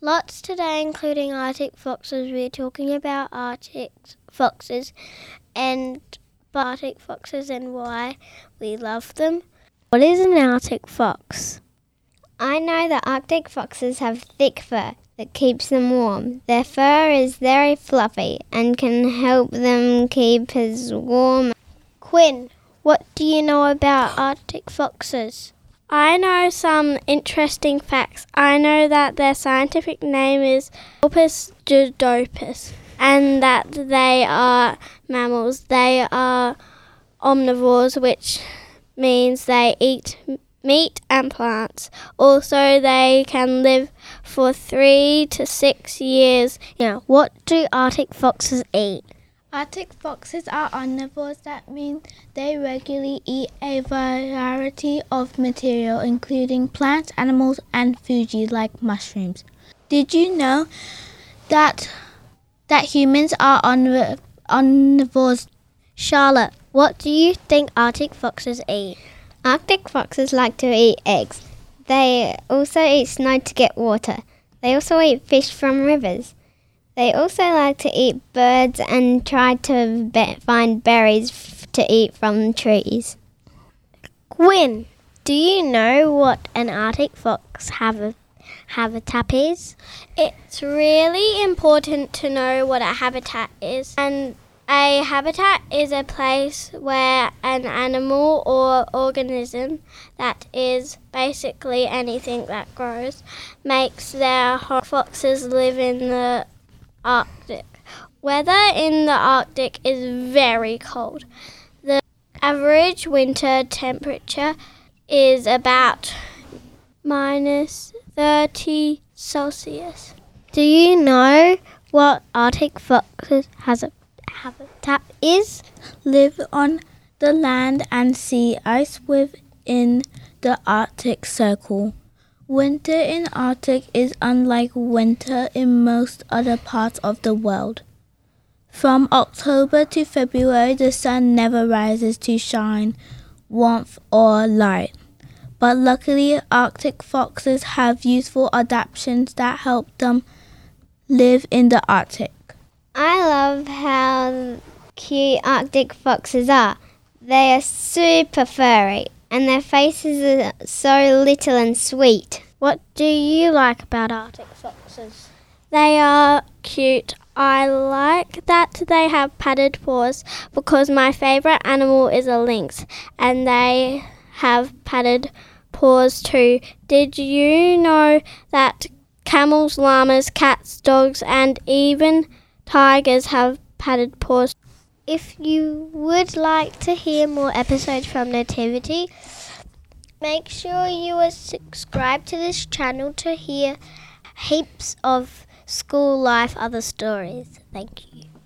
What's today, including Arctic foxes? We're talking about Arctic foxes and Arctic foxes and why we love them. What is an Arctic fox? I know that Arctic foxes have thick fur that keeps them warm. Their fur is very fluffy and can help them keep as warm. Quinn, what do you know about Arctic foxes? I know some interesting facts. I know that their scientific name is Opus judopus and that they are mammals. They are omnivores, which means they eat meat and plants. Also, they can live for three to six years. Now, what do Arctic foxes eat? Arctic foxes are omnivores. That means they regularly eat a variety of material, including plants, animals, and fungi like mushrooms. Did you know that that humans are omnivores? Charlotte, what do you think Arctic foxes eat? Arctic foxes like to eat eggs. They also eat snow to get water. They also eat fish from rivers. They also like to eat birds and try to be- find berries f- to eat from trees. Quinn, do you know what an Arctic fox have- a habitat is? It's really important to know what a habitat is. And a habitat is a place where an animal or organism that is basically anything that grows makes their home. Foxes live in the Arctic. Weather in the Arctic is very cold. The average winter temperature is about minus 30 Celsius. Do you know what Arctic foxes has a habitat is? Live on the land and sea ice within the Arctic Circle. Winter in Arctic is unlike winter in most other parts of the world. From October to February, the sun never rises to shine warmth or light. But luckily, Arctic foxes have useful adaptations that help them live in the Arctic. I love how cute Arctic foxes are. They are super furry and their faces are so little and sweet. What do you like about Arctic foxes? They are cute. I like that they have padded paws because my favorite animal is a lynx and they have padded paws too. Did you know that camels, llamas, cats, dogs, and even tigers have padded paws? If you would like to hear more episodes from Nativity, make sure you are subscribed to this channel to hear heaps of school life other stories. Thank you.